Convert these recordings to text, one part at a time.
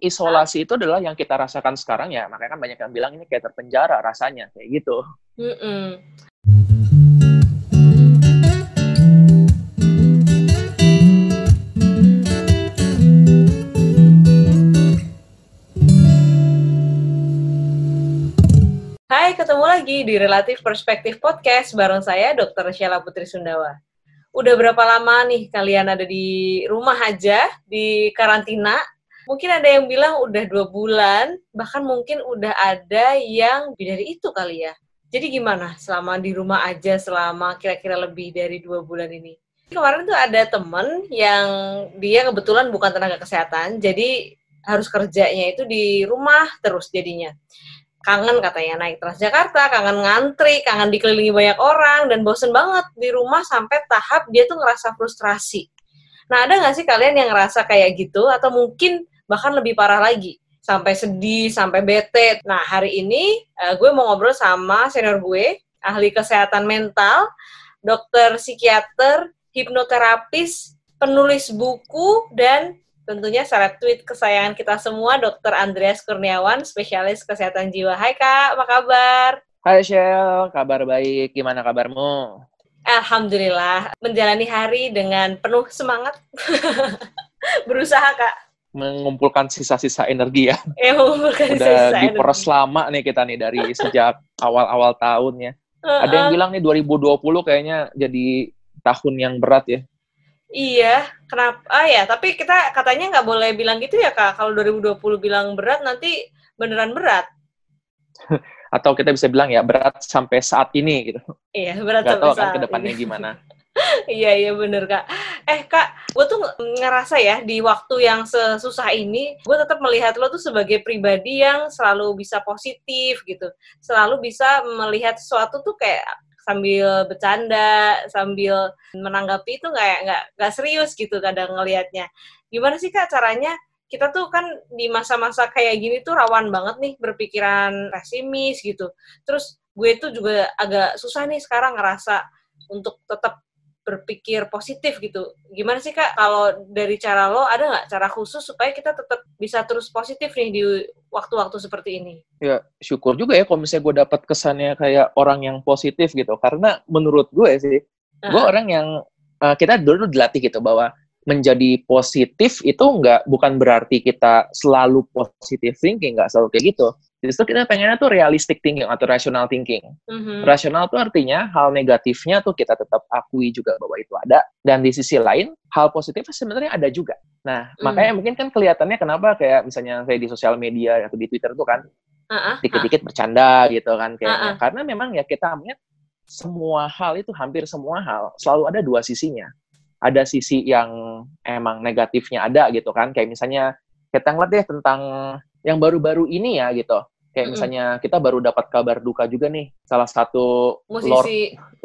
isolasi itu adalah yang kita rasakan sekarang ya. Makanya kan banyak yang bilang ini kayak terpenjara rasanya kayak gitu. Mm -mm. Hai, ketemu lagi di Relatif Perspektif Podcast bareng saya, Dr. Sheila Putri Sundawa. Udah berapa lama nih kalian ada di rumah aja, di karantina, Mungkin ada yang bilang udah dua bulan, bahkan mungkin udah ada yang lebih dari itu kali ya. Jadi gimana selama di rumah aja selama kira-kira lebih dari dua bulan ini? Kemarin tuh ada temen yang dia kebetulan bukan tenaga kesehatan, jadi harus kerjanya itu di rumah terus jadinya. Kangen katanya naik Transjakarta, kangen ngantri, kangen dikelilingi banyak orang, dan bosen banget di rumah sampai tahap dia tuh ngerasa frustrasi. Nah, ada nggak sih kalian yang ngerasa kayak gitu? Atau mungkin bahkan lebih parah lagi sampai sedih, sampai bete. Nah, hari ini uh, gue mau ngobrol sama senior gue, ahli kesehatan mental, dokter psikiater, hipnoterapis, penulis buku, dan tentunya salah tweet kesayangan kita semua, Dokter Andreas Kurniawan, spesialis kesehatan jiwa. Hai Kak, apa kabar? Hai Shell, kabar baik. Gimana kabarmu? Alhamdulillah, menjalani hari dengan penuh semangat. Berusaha Kak mengumpulkan sisa-sisa energi ya. Ya, mengumpulkan Udah sisa diperes energi. lama nih kita nih dari sejak awal-awal tahun ya. Uh-uh. Ada yang bilang nih 2020 kayaknya jadi tahun yang berat ya. Iya, kenapa? Ah ya, tapi kita katanya nggak boleh bilang gitu ya kak. Kalau 2020 bilang berat, nanti beneran berat. Atau kita bisa bilang ya berat sampai saat ini gitu. Iya, berat gak sampai tahu kan kan ke depannya gimana. Iya iya bener kak. Eh kak, gue tuh ngerasa ya di waktu yang sesusah ini, gue tetap melihat lo tuh sebagai pribadi yang selalu bisa positif gitu, selalu bisa melihat sesuatu tuh kayak sambil bercanda, sambil menanggapi itu nggak nggak nggak serius gitu kadang ngelihatnya. Gimana sih kak caranya? Kita tuh kan di masa-masa kayak gini tuh rawan banget nih berpikiran pesimis gitu. Terus gue tuh juga agak susah nih sekarang ngerasa untuk tetap berpikir positif gitu. Gimana sih kak kalau dari cara lo ada nggak cara khusus supaya kita tetap bisa terus positif nih di waktu-waktu seperti ini? Ya syukur juga ya kalau misalnya gue dapat kesannya kayak orang yang positif gitu. Karena menurut gue sih, uh-huh. gue orang yang uh, kita dulu dilatih gitu bahwa menjadi positif itu nggak bukan berarti kita selalu positif thinking nggak selalu kayak gitu Justru kita pengennya tuh realistic thinking atau rational thinking. Mm-hmm. Rasional tuh artinya hal negatifnya tuh kita tetap akui juga bahwa itu ada. Dan di sisi lain, hal positifnya sebenarnya ada juga. Nah, mm. makanya mungkin kan kelihatannya kenapa kayak misalnya kayak di sosial media atau di Twitter tuh kan, uh-uh, dikit-dikit bercanda gitu kan kayaknya. Uh-uh. Karena memang ya kita melihat semua hal itu hampir semua hal selalu ada dua sisinya. Ada sisi yang emang negatifnya ada gitu kan, kayak misalnya kita ngeliat deh tentang yang baru-baru ini ya gitu. Kayak mm misalnya kita baru dapat kabar duka juga nih, salah satu Musisi. Lord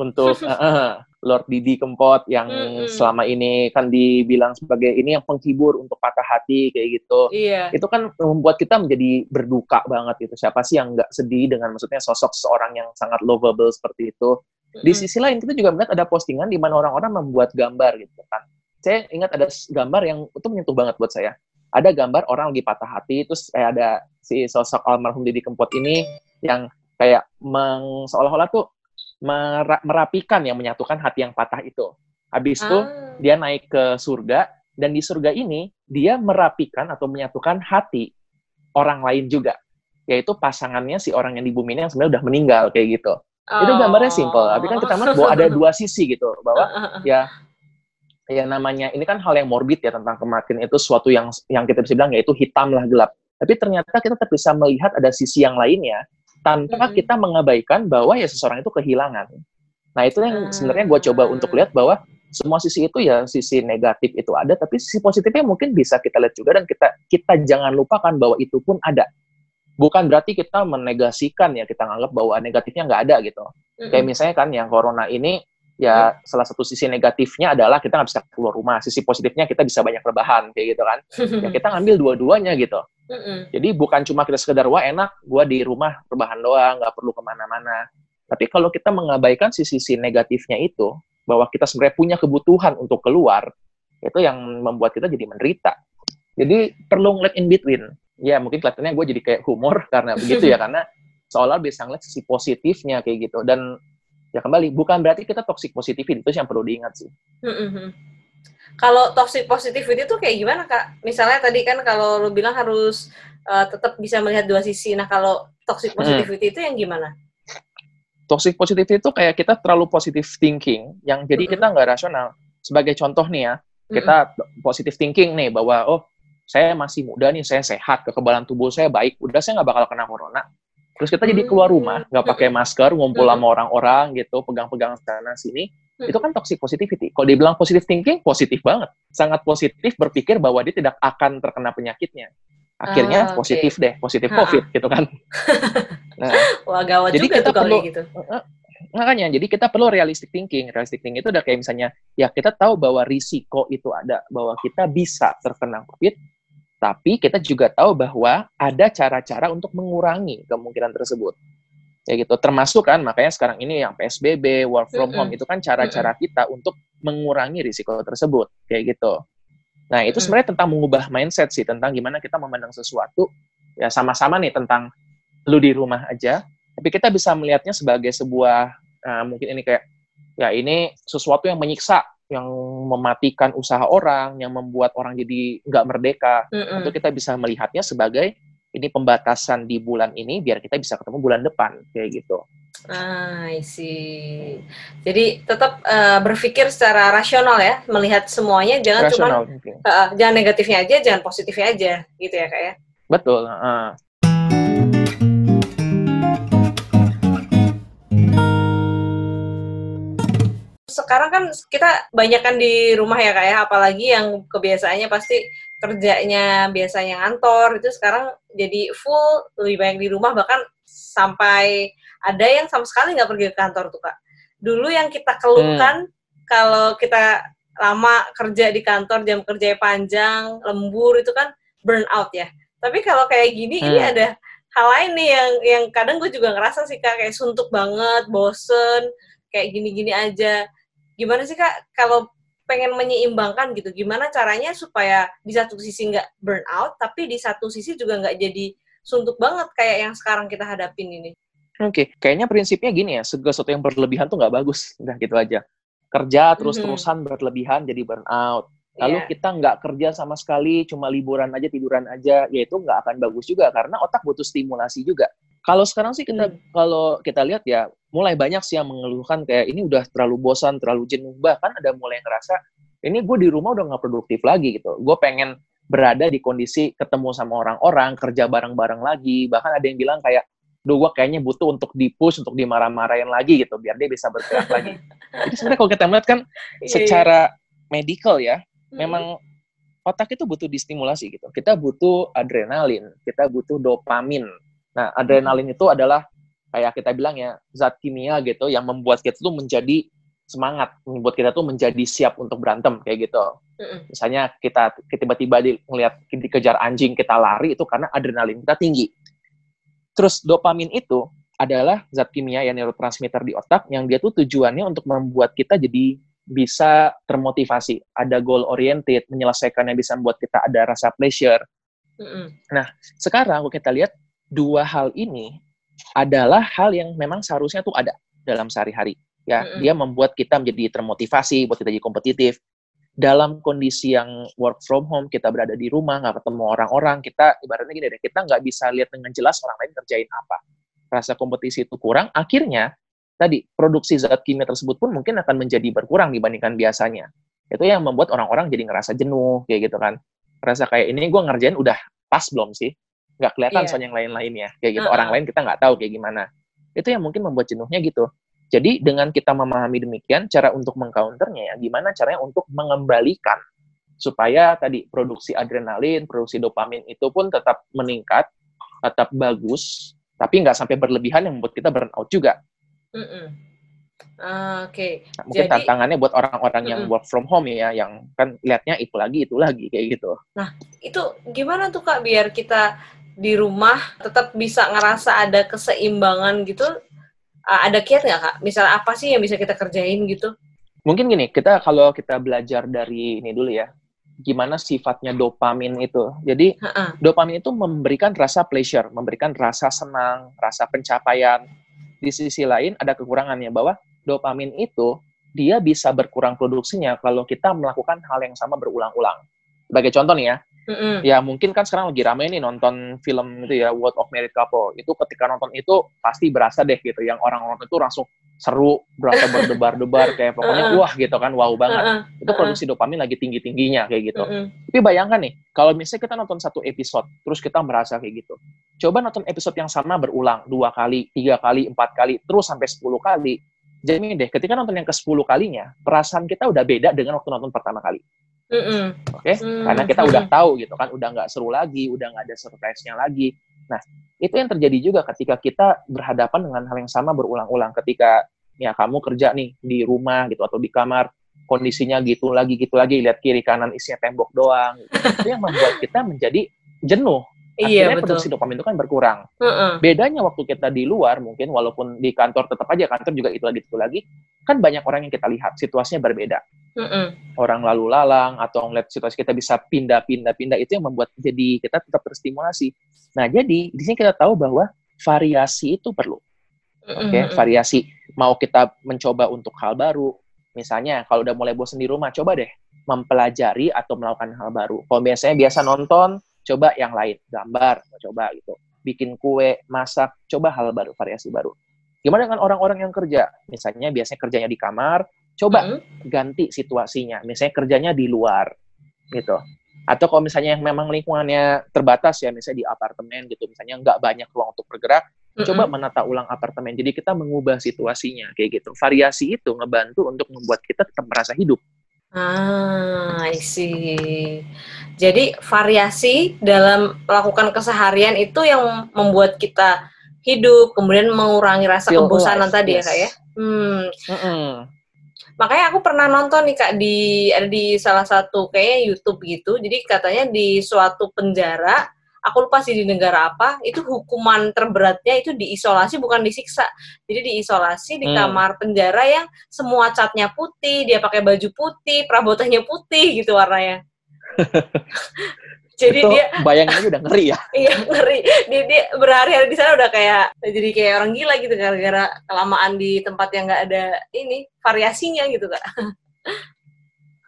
untuk uh, Lord Didi Kempot yang mm selama ini kan dibilang sebagai ini yang penghibur untuk patah hati kayak gitu. Iya. Itu kan membuat kita menjadi berduka banget gitu. Siapa sih yang nggak sedih dengan maksudnya sosok seorang yang sangat lovable seperti itu. Di sisi lain kita juga melihat ada postingan di mana orang-orang membuat gambar gitu kan. Saya ingat ada gambar yang itu menyentuh banget buat saya ada gambar orang lagi patah hati terus kayak ada si sosok almarhum Didi Kempot ini yang kayak meng, seolah-olah tuh merapikan yang menyatukan hati yang patah itu. Habis itu ah. dia naik ke surga dan di surga ini dia merapikan atau menyatukan hati orang lain juga, yaitu pasangannya si orang yang di bumi ini yang sebenarnya udah meninggal kayak gitu. Oh. Itu gambarnya simple, tapi kan kita melihat bahwa ada dua sisi gitu, bahwa ya ya namanya ini kan hal yang morbid ya tentang kematian itu suatu yang yang kita bisa bilang yaitu hitam lah gelap. Tapi ternyata kita tetap bisa melihat ada sisi yang lainnya tanpa mm -hmm. kita mengabaikan bahwa ya seseorang itu kehilangan. Nah itu yang sebenarnya gue coba untuk lihat bahwa semua sisi itu ya sisi negatif itu ada, tapi sisi positifnya mungkin bisa kita lihat juga dan kita kita jangan lupakan bahwa itu pun ada. Bukan berarti kita menegasikan ya kita nganggap bahwa negatifnya nggak ada gitu. Mm -hmm. Kayak misalnya kan yang corona ini ya salah satu sisi negatifnya adalah kita nggak bisa keluar rumah. Sisi positifnya kita bisa banyak rebahan kayak gitu kan. ya kita ngambil dua-duanya gitu. Jadi bukan cuma kita sekedar wah enak, gua di rumah rebahan doang, nggak perlu ke mana-mana. Tapi kalau kita mengabaikan sisi-sisi negatifnya itu, bahwa kita sebenarnya punya kebutuhan untuk keluar, itu yang membuat kita jadi menderita. Jadi perlu ngeliat in between. ya mungkin kelihatannya gue jadi kayak humor karena begitu ya karena seolah bisa ngeliat sisi positifnya kayak gitu dan ya kembali bukan berarti kita toxic positivity itu yang perlu diingat sih. Mm-hmm. Kalau toxic positivity itu kayak gimana kak? Misalnya tadi kan kalau lu bilang harus uh, tetap bisa melihat dua sisi. Nah kalau toxic positivity hmm. itu yang gimana? Toxic positivity itu kayak kita terlalu positive thinking, yang jadi mm-hmm. kita nggak rasional. Sebagai contoh nih ya, kita mm-hmm. positive thinking nih bahwa oh saya masih muda nih, saya sehat, kekebalan tubuh saya baik, udah saya nggak bakal kena corona. Terus kita jadi keluar rumah, nggak pakai masker, ngumpul sama orang-orang gitu, pegang-pegang sana sini. Itu kan toxic positivity. Kalau dibilang positive thinking, positif banget. Sangat positif berpikir bahwa dia tidak akan terkena penyakitnya. Akhirnya uh, positif deh, positif ha -ha. COVID gitu kan. Nah, Wah gawat jadi juga kita perlu, gitu. Makanya, jadi kita perlu realistic thinking. Realistic thinking itu udah kayak misalnya, ya kita tahu bahwa risiko itu ada, bahwa kita bisa terkena COVID, tapi kita juga tahu bahwa ada cara-cara untuk mengurangi kemungkinan tersebut. Ya gitu. Termasuk kan makanya sekarang ini yang PSBB, work from home itu kan cara-cara kita untuk mengurangi risiko tersebut. Kayak gitu. Nah, itu sebenarnya tentang mengubah mindset sih, tentang gimana kita memandang sesuatu ya sama-sama nih tentang lu di rumah aja, tapi kita bisa melihatnya sebagai sebuah uh, mungkin ini kayak ya ini sesuatu yang menyiksa yang mematikan usaha orang, yang membuat orang jadi nggak merdeka, mm-hmm. atau kita bisa melihatnya sebagai ini pembatasan di bulan ini biar kita bisa ketemu bulan depan kayak gitu. Ah, I see. Jadi tetap uh, berpikir secara rasional ya, melihat semuanya jangan cuma uh, jangan negatifnya aja, jangan positifnya aja, gitu ya kak ya. Betul. Uh. Sekarang kan kita banyak kan di rumah ya kayak ya, apalagi yang kebiasaannya pasti kerjanya biasanya ngantor itu sekarang jadi full lebih banyak di rumah bahkan sampai ada yang sama sekali nggak pergi ke kantor tuh kak. Dulu yang kita keluhkan hmm. kalau kita lama kerja di kantor jam kerja panjang lembur itu kan burn out ya. Tapi kalau kayak gini hmm. ini ada hal lain nih yang yang kadang gue juga ngerasa sih kak kayak suntuk banget, bosen, kayak gini-gini aja gimana sih kak kalau pengen menyeimbangkan gitu gimana caranya supaya di satu sisi nggak burn out tapi di satu sisi juga nggak jadi suntuk banget kayak yang sekarang kita hadapin ini oke okay. kayaknya prinsipnya gini ya segala sesuatu yang berlebihan tuh nggak bagus udah gitu aja kerja terus-terusan mm-hmm. berlebihan jadi burn out lalu yeah. kita nggak kerja sama sekali cuma liburan aja tiduran aja ya itu nggak akan bagus juga karena otak butuh stimulasi juga kalau sekarang sih kita hmm. kalau kita lihat ya mulai banyak sih yang mengeluhkan kayak ini udah terlalu bosan, terlalu jenuh. Bahkan ada mulai ngerasa ini gue di rumah udah nggak produktif lagi gitu. Gue pengen berada di kondisi ketemu sama orang-orang, kerja bareng-bareng lagi. Bahkan ada yang bilang kayak, duh gue kayaknya butuh untuk dipush, untuk dimarah-marahin lagi gitu, biar dia bisa bergerak lagi. Jadi sebenarnya kalau kita melihat kan iya. secara medical ya, hmm. memang otak itu butuh distimulasi gitu. Kita butuh adrenalin, kita butuh dopamin. Nah, adrenalin itu adalah kayak kita bilang ya zat kimia gitu yang membuat kita tuh menjadi semangat, membuat kita tuh menjadi siap untuk berantem kayak gitu. Misalnya kita tiba-tiba di, ngelihat dikejar anjing kita lari itu karena adrenalin kita tinggi. Terus dopamin itu adalah zat kimia yang neurotransmitter di otak yang dia tuh tujuannya untuk membuat kita jadi bisa termotivasi, ada goal oriented, menyelesaikan yang bisa membuat kita ada rasa pleasure. Mm-hmm. Nah, sekarang kalau kita lihat dua hal ini adalah hal yang memang seharusnya tuh ada dalam sehari-hari. Ya, mm -hmm. dia membuat kita menjadi termotivasi, buat kita jadi kompetitif. Dalam kondisi yang work from home, kita berada di rumah, nggak ketemu orang-orang, kita ibaratnya gini deh, kita nggak bisa lihat dengan jelas orang lain kerjain apa. Rasa kompetisi itu kurang, akhirnya tadi produksi zat kimia tersebut pun mungkin akan menjadi berkurang dibandingkan biasanya. Itu yang membuat orang-orang jadi ngerasa jenuh, kayak gitu kan. Rasa kayak ini gue ngerjain udah pas belum sih? Nggak kelihatan yeah. soalnya yang lain-lainnya kayak gitu uh -uh. orang lain kita nggak tahu kayak gimana itu yang mungkin membuat jenuhnya gitu jadi dengan kita memahami demikian cara untuk mengcounternya ya gimana caranya untuk mengembalikan supaya tadi produksi adrenalin produksi dopamin itu pun tetap meningkat tetap bagus tapi nggak sampai berlebihan yang membuat kita burn out juga mm -mm. Uh, Oke. Okay. Nah, mungkin Jadi, tantangannya buat orang-orang yang mm, work from home ya, yang kan lihatnya itu lagi itu lagi kayak gitu. Nah, itu gimana tuh kak biar kita di rumah tetap bisa ngerasa ada keseimbangan gitu ada kiat nggak kak misal apa sih yang bisa kita kerjain gitu mungkin gini kita kalau kita belajar dari ini dulu ya gimana sifatnya dopamin itu. Jadi Ha-ha. dopamin itu memberikan rasa pleasure, memberikan rasa senang, rasa pencapaian. Di sisi lain ada kekurangannya bahwa dopamin itu dia bisa berkurang produksinya kalau kita melakukan hal yang sama berulang-ulang. Sebagai contoh nih ya, Mm-mm. ya mungkin kan sekarang lagi rame nih nonton film itu ya World of Married Couple. Itu ketika nonton itu pasti berasa deh gitu yang orang nonton itu langsung seru, berasa berdebar-debar kayak pokoknya Uh-uh. wah gitu kan, wow banget. Ha-ha. Itu produksi dopamin lagi tinggi-tingginya kayak gitu. Mm-mm. Tapi bayangkan nih, kalau misalnya kita nonton satu episode, terus kita merasa kayak gitu. Coba nonton episode yang sama berulang, dua kali, tiga kali, empat kali, terus sampai sepuluh kali. Jadi deh, ketika nonton yang ke sepuluh kalinya, perasaan kita udah beda dengan waktu nonton pertama kali. Oke? Hmm. Karena kita udah tahu gitu kan, udah nggak seru lagi, udah nggak ada surprise-nya lagi. Nah, itu yang terjadi juga ketika kita berhadapan dengan hal yang sama berulang-ulang. Ketika ya kamu kerja nih di rumah gitu atau di kamar, kondisinya gitu lagi gitu lagi, lihat kiri kanan isinya tembok doang. Gitu. itu yang membuat kita menjadi jenuh. Iya Akhirnya betul. produksi dopamin itu kan berkurang. Heeh. Bedanya waktu kita di luar mungkin walaupun di kantor tetap aja kantor juga itu lagi itu lagi, kan banyak orang yang kita lihat situasinya berbeda Mm-mm. orang lalu lalang atau ngeliat situasi kita bisa pindah-pindah-pindah itu yang membuat jadi kita tetap terstimulasi. Nah, jadi di sini kita tahu bahwa variasi itu perlu. Oke, Mm-mm. variasi. Mau kita mencoba untuk hal baru, misalnya kalau udah mulai bosan di rumah, coba deh mempelajari atau melakukan hal baru. Kalau biasanya biasa nonton, coba yang lain, gambar, coba gitu. Bikin kue, masak, coba hal baru, variasi baru. Gimana dengan orang-orang yang kerja? Misalnya biasanya kerjanya di kamar, coba Mm-mm. ganti situasinya. Misalnya kerjanya di luar, gitu. Atau kalau misalnya yang memang lingkungannya terbatas ya, misalnya di apartemen gitu, misalnya nggak banyak ruang untuk bergerak, coba Mm-mm. menata ulang apartemen. Jadi kita mengubah situasinya, kayak gitu. Variasi itu ngebantu untuk membuat kita tetap merasa hidup. Ah, I see. Jadi variasi dalam melakukan keseharian itu yang membuat kita hidup, kemudian mengurangi rasa Feel kebosanan alive, tadi ya yes. kak ya. Hmm, Mm-mm. makanya aku pernah nonton nih kak di ada di salah satu kayaknya YouTube gitu. Jadi katanya di suatu penjara, aku lupa sih di negara apa, itu hukuman terberatnya itu diisolasi bukan disiksa. Jadi diisolasi di Hmm. kamar penjara yang semua catnya putih, dia pakai baju putih, perabotannya putih gitu warnanya. Jadi itu dia bayangin aja udah ngeri ya. iya ngeri. Dia, dia berhari-hari di sana udah kayak jadi kayak orang gila gitu gara-gara kelamaan di tempat yang nggak ada ini variasinya gitu kak.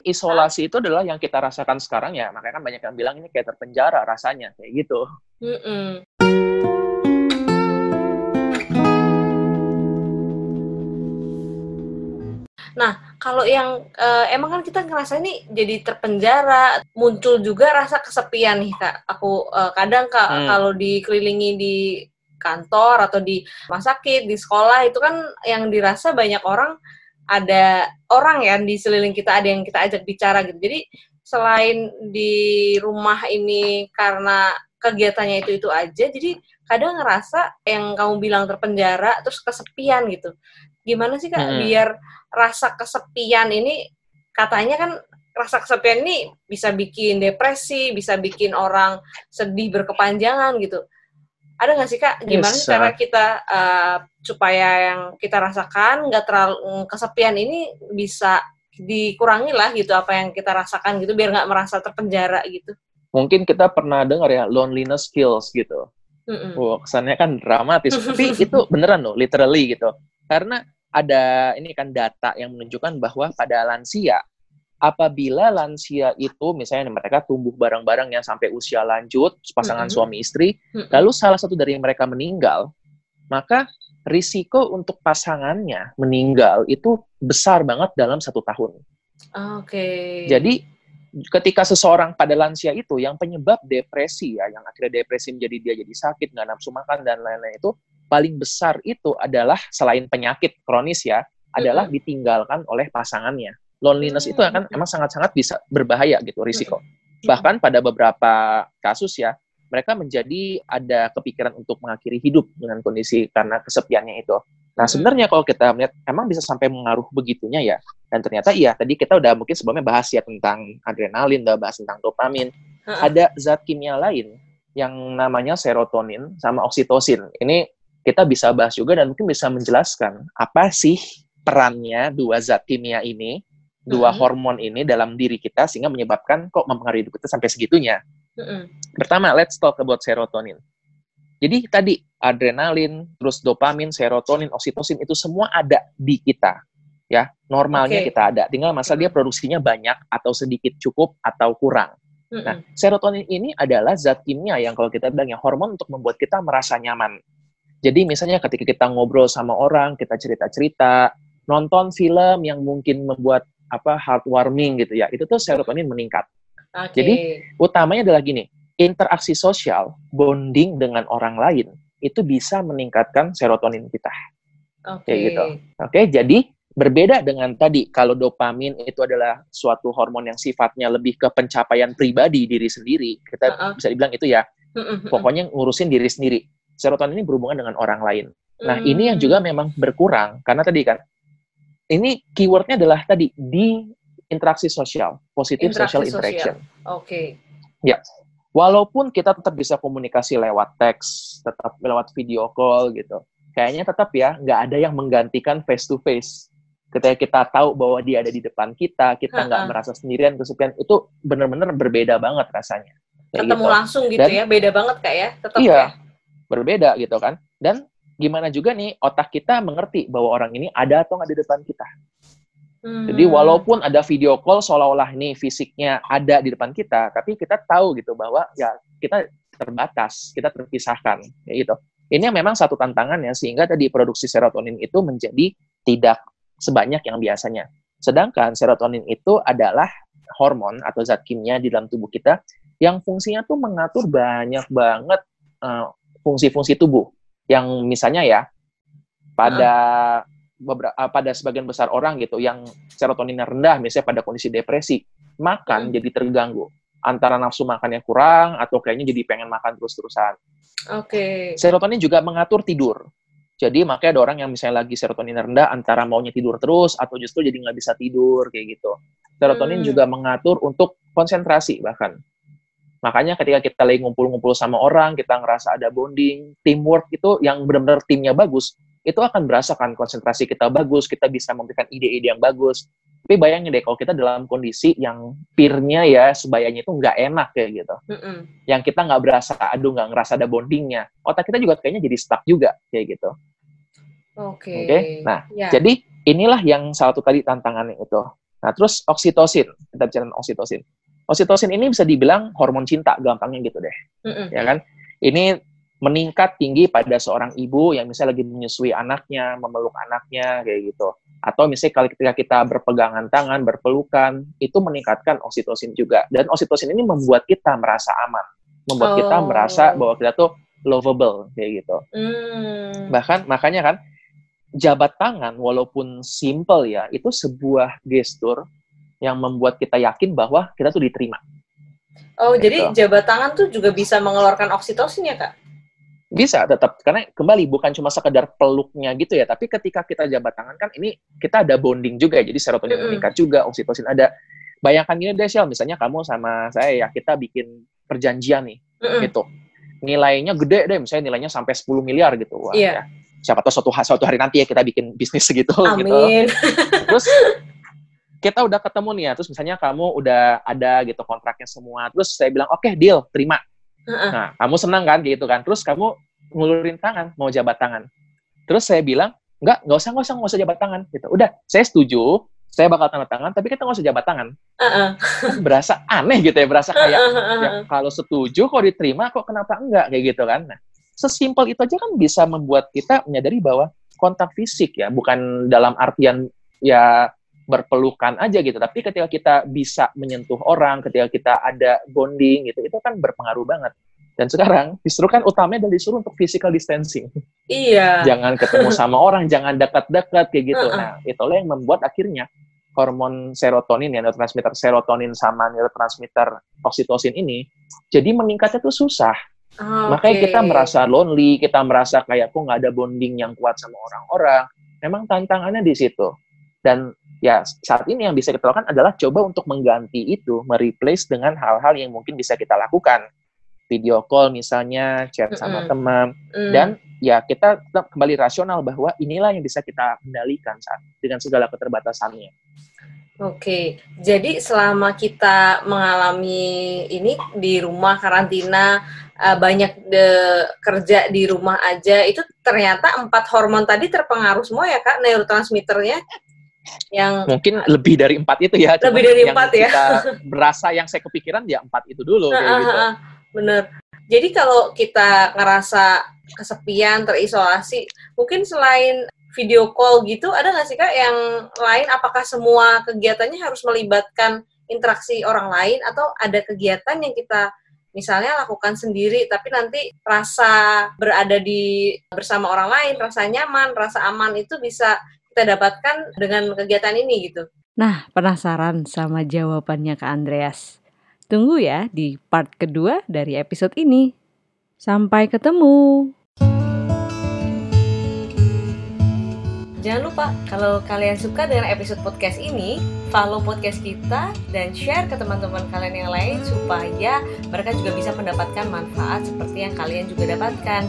Isolasi itu adalah yang kita rasakan sekarang ya. Makanya kan banyak yang bilang ini kayak terpenjara rasanya, kayak gitu. Mm-mm. Nah, kalau yang eh, emang kan kita ngerasa ini jadi terpenjara, muncul juga rasa kesepian nih kak. Aku eh, kadang kak Hmm. kalau dikelilingi di kantor atau di rumah sakit, di sekolah itu kan yang dirasa banyak orang ada orang ya di sekeliling kita ada yang kita ajak bicara gitu. Jadi selain di rumah ini karena kegiatannya itu itu aja, jadi kadang ngerasa yang kamu bilang terpenjara terus kesepian gitu. Gimana sih kak Hmm. biar rasa kesepian ini katanya kan rasa kesepian ini bisa bikin depresi, bisa bikin orang sedih berkepanjangan gitu. Ada nggak sih kak? Gimana Bisa. cara kita uh, supaya yang kita rasakan nggak terlalu mm, kesepian ini bisa dikurangi lah gitu apa yang kita rasakan gitu biar nggak merasa terpenjara gitu. Mungkin kita pernah dengar ya loneliness kills gitu. Mm-mm. Wah, kesannya kan dramatis. Tapi itu beneran loh, literally gitu. Karena ada ini kan data yang menunjukkan bahwa pada lansia, apabila lansia itu misalnya mereka tumbuh bareng-bareng yang sampai usia lanjut, pasangan Mm-mm. suami istri, Mm-mm. lalu salah satu dari mereka meninggal, maka risiko untuk pasangannya meninggal itu besar banget dalam satu tahun. Oke. Jadi ketika seseorang pada lansia itu yang penyebab depresi ya, yang akhirnya depresi menjadi dia jadi sakit, nggak nafsu makan dan lain-lain itu paling besar itu adalah selain penyakit kronis ya, adalah ditinggalkan oleh pasangannya. Loneliness itu Hmm. akan emang sangat-sangat bisa berbahaya gitu risiko. Bahkan pada beberapa kasus ya, mereka menjadi ada kepikiran untuk mengakhiri hidup dengan kondisi karena kesepiannya itu. Nah, Mm-mm. sebenarnya kalau kita melihat emang bisa sampai mengaruh begitunya ya. Dan ternyata iya, tadi kita udah mungkin sebelumnya bahas ya tentang adrenalin, udah bahas tentang dopamin. Ada zat kimia lain yang namanya serotonin sama oksitosin. Ini kita bisa bahas juga dan mungkin bisa menjelaskan apa sih perannya dua zat kimia ini dua Mm-mm. hormon ini dalam diri kita sehingga menyebabkan kok mempengaruhi hidup kita sampai segitunya. Mm-mm. Pertama, let's talk about serotonin. Jadi tadi adrenalin, terus dopamin, serotonin, oksitosin itu semua ada di kita. Ya, normalnya Oke. kita ada. Tinggal masalah dia produksinya banyak atau sedikit cukup atau kurang. Mm-mm. Nah, serotonin ini adalah zat kimia yang kalau kita bilang yang hormon untuk membuat kita merasa nyaman. Jadi misalnya ketika kita ngobrol sama orang, kita cerita-cerita, nonton film yang mungkin membuat apa heartwarming gitu ya, itu tuh serotonin meningkat. Oke. Jadi, Utamanya adalah gini, interaksi sosial, bonding dengan orang lain itu bisa meningkatkan serotonin kita. Oke. kayak gitu. Oke, jadi berbeda dengan tadi kalau dopamin itu adalah suatu hormon yang sifatnya lebih ke pencapaian pribadi diri sendiri. Kita Uh-uh. bisa dibilang itu ya, pokoknya ngurusin diri sendiri. Serotonin ini berhubungan dengan orang lain. Nah, Mm. ini yang juga memang berkurang karena tadi kan ini keywordnya adalah tadi di interaksi sosial, positive Interaksi social interaction. Oke. Walaupun kita tetap bisa komunikasi lewat teks, tetap lewat video call gitu, kayaknya tetap ya nggak ada yang menggantikan face to face. Ketika kita tahu bahwa dia ada di depan kita, kita nggak merasa sendirian, kesepian, itu benar-benar berbeda banget rasanya. Kayak Ketemu gitu. langsung gitu Dan- ya, beda banget kak ya, tetap Iya. ya. Berbeda gitu kan. Dan gimana juga nih otak kita mengerti bahwa orang ini ada atau nggak di depan kita. Jadi Hmm. walaupun ada video call seolah-olah nih fisiknya ada di depan kita, tapi kita tahu gitu bahwa ya kita terbatas, kita terpisahkan, ya gitu. Ini memang satu tantangan ya sehingga tadi produksi serotonin itu menjadi tidak sebanyak yang biasanya. Sedangkan serotonin itu adalah hormon atau zat kimia di dalam tubuh kita yang fungsinya tuh mengatur banyak banget eh, fungsi-fungsi tubuh. Yang misalnya ya pada beberapa pada sebagian besar orang gitu yang serotoninnya rendah misalnya pada kondisi depresi makan Hmm. jadi terganggu antara nafsu makannya kurang atau kayaknya jadi pengen makan terus-terusan Oke. serotonin juga mengatur tidur jadi makanya ada orang yang misalnya lagi serotonin rendah antara maunya tidur terus atau justru jadi nggak bisa tidur kayak gitu serotonin Hmm. juga mengatur untuk konsentrasi bahkan makanya ketika kita lagi ngumpul-ngumpul sama orang kita ngerasa ada bonding teamwork itu yang benar-benar timnya bagus itu akan berasa kan konsentrasi kita bagus kita bisa memberikan ide-ide yang bagus. Tapi bayangin deh kalau kita dalam kondisi yang peer-nya ya sebayanya itu nggak enak kayak gitu. Mm-mm. yang kita nggak berasa aduh nggak ngerasa ada bondingnya otak kita juga kayaknya jadi stuck juga kayak gitu. Oke. Oke, nah, Ya. jadi inilah yang satu tadi tantangannya itu. Nah terus oksitosin. Kita bicara tentang oksitosin oksitosin ini bisa dibilang hormon cinta gampangnya gitu deh Mm-mm. ya kan ini meningkat tinggi pada seorang ibu yang misalnya lagi menyusui anaknya memeluk anaknya kayak gitu atau misalnya kalau ketika kita berpegangan tangan berpelukan itu meningkatkan oksitosin juga dan oksitosin ini membuat kita merasa aman membuat kita Oh. merasa bahwa kita tuh lovable kayak gitu Hmm. bahkan makanya kan jabat tangan walaupun simple ya itu sebuah gestur yang membuat kita yakin bahwa kita tuh diterima Oh, jadi Gitu. jabat tangan tuh juga bisa mengeluarkan oksitosin ya, Kak? bisa tetap karena kembali bukan cuma sekedar peluknya gitu ya tapi ketika kita jabat tangan kan ini kita ada bonding juga jadi serotonin Mm-mm. meningkat juga oksitosin ada bayangkan gini deh Shell misalnya kamu sama saya ya kita bikin perjanjian nih Mm-mm. gitu nilainya gede deh misalnya nilainya sampai 10 miliar gitu Wah, Iya. ya. siapa tahu suatu, suatu hari nanti ya kita bikin bisnis segitu gitu Amin. terus kita udah ketemu nih ya terus misalnya kamu udah ada gitu kontraknya semua terus saya bilang oke deal terima. Heeh. nah kamu senang kan gitu kan terus kamu ngulurin tangan mau jabat tangan. Terus saya bilang nggak nggak usah nggak usah nggak usah jabat tangan gitu. Udah saya setuju saya bakal tanda tangan tapi kita nggak usah jabat tangan. Heeh. Kan berasa aneh gitu ya berasa kayak heeh, ya, kalau setuju kok diterima kok kenapa enggak kayak gitu kan. Nah sesimpel itu aja kan bisa membuat kita menyadari bahwa kontak fisik ya bukan dalam artian ya berpelukan aja gitu. Tapi ketika kita bisa menyentuh orang ketika kita ada bonding gitu itu kan berpengaruh banget. Dan sekarang justru kan utamanya adalah disuruh untuk physical distancing. Iya. jangan ketemu sama orang jangan dekat-dekat kayak gitu. Heeh. nah itulah yang membuat akhirnya hormon serotonin ya neurotransmitter serotonin sama neurotransmitter oksitosin ini jadi meningkatnya tuh susah. Ah, makanya kita merasa lonely kita merasa kayak kok nggak ada bonding yang kuat sama orang-orang. Memang tantangannya di situ. Dan ya saat ini yang bisa kita lakukan adalah coba untuk mengganti itu mereplace dengan hal-hal yang mungkin bisa kita lakukan video call misalnya chat sama Mm-mm. teman Hmm. dan ya kita tetap kembali rasional bahwa inilah yang bisa kita kendalikan saat dengan segala keterbatasannya Oke, jadi selama kita mengalami ini di rumah karantina uh, banyak de, kerja di rumah aja, itu ternyata empat hormon tadi terpengaruh semua ya kak neurotransmitternya? Yang mungkin lebih dari empat itu ya. Lebih dari empat ya. Kita berasa yang saya kepikiran ya empat itu dulu. Kayak gitu. Bener. Jadi kalau kita ngerasa kesepian, terisolasi, mungkin selain video call gitu ada nggak sih kak yang lain apakah semua kegiatannya harus melibatkan interaksi orang lain atau ada kegiatan yang kita misalnya lakukan sendiri tapi nanti rasa berada di bersama orang lain rasa nyaman rasa aman itu bisa kita dapatkan dengan kegiatan ini gitu. Nah penasaran sama jawabannya Kak Andreas. Tunggu ya di part kedua dari episode ini. Sampai ketemu. Jangan lupa, kalau kalian suka dengan episode podcast ini, follow podcast kita dan share ke teman-teman kalian yang lain supaya mereka juga bisa mendapatkan manfaat seperti yang kalian juga dapatkan.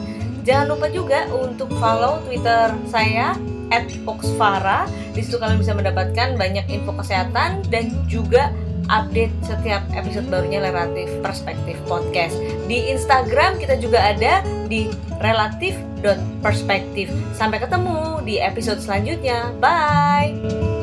Jangan lupa juga untuk follow Twitter saya at Oxfara. Di situ kalian bisa mendapatkan banyak info kesehatan dan juga update setiap episode barunya Relatif Perspektif Podcast. Di Instagram kita juga ada di relatif perspektif. Sampai ketemu di episode selanjutnya. Bye.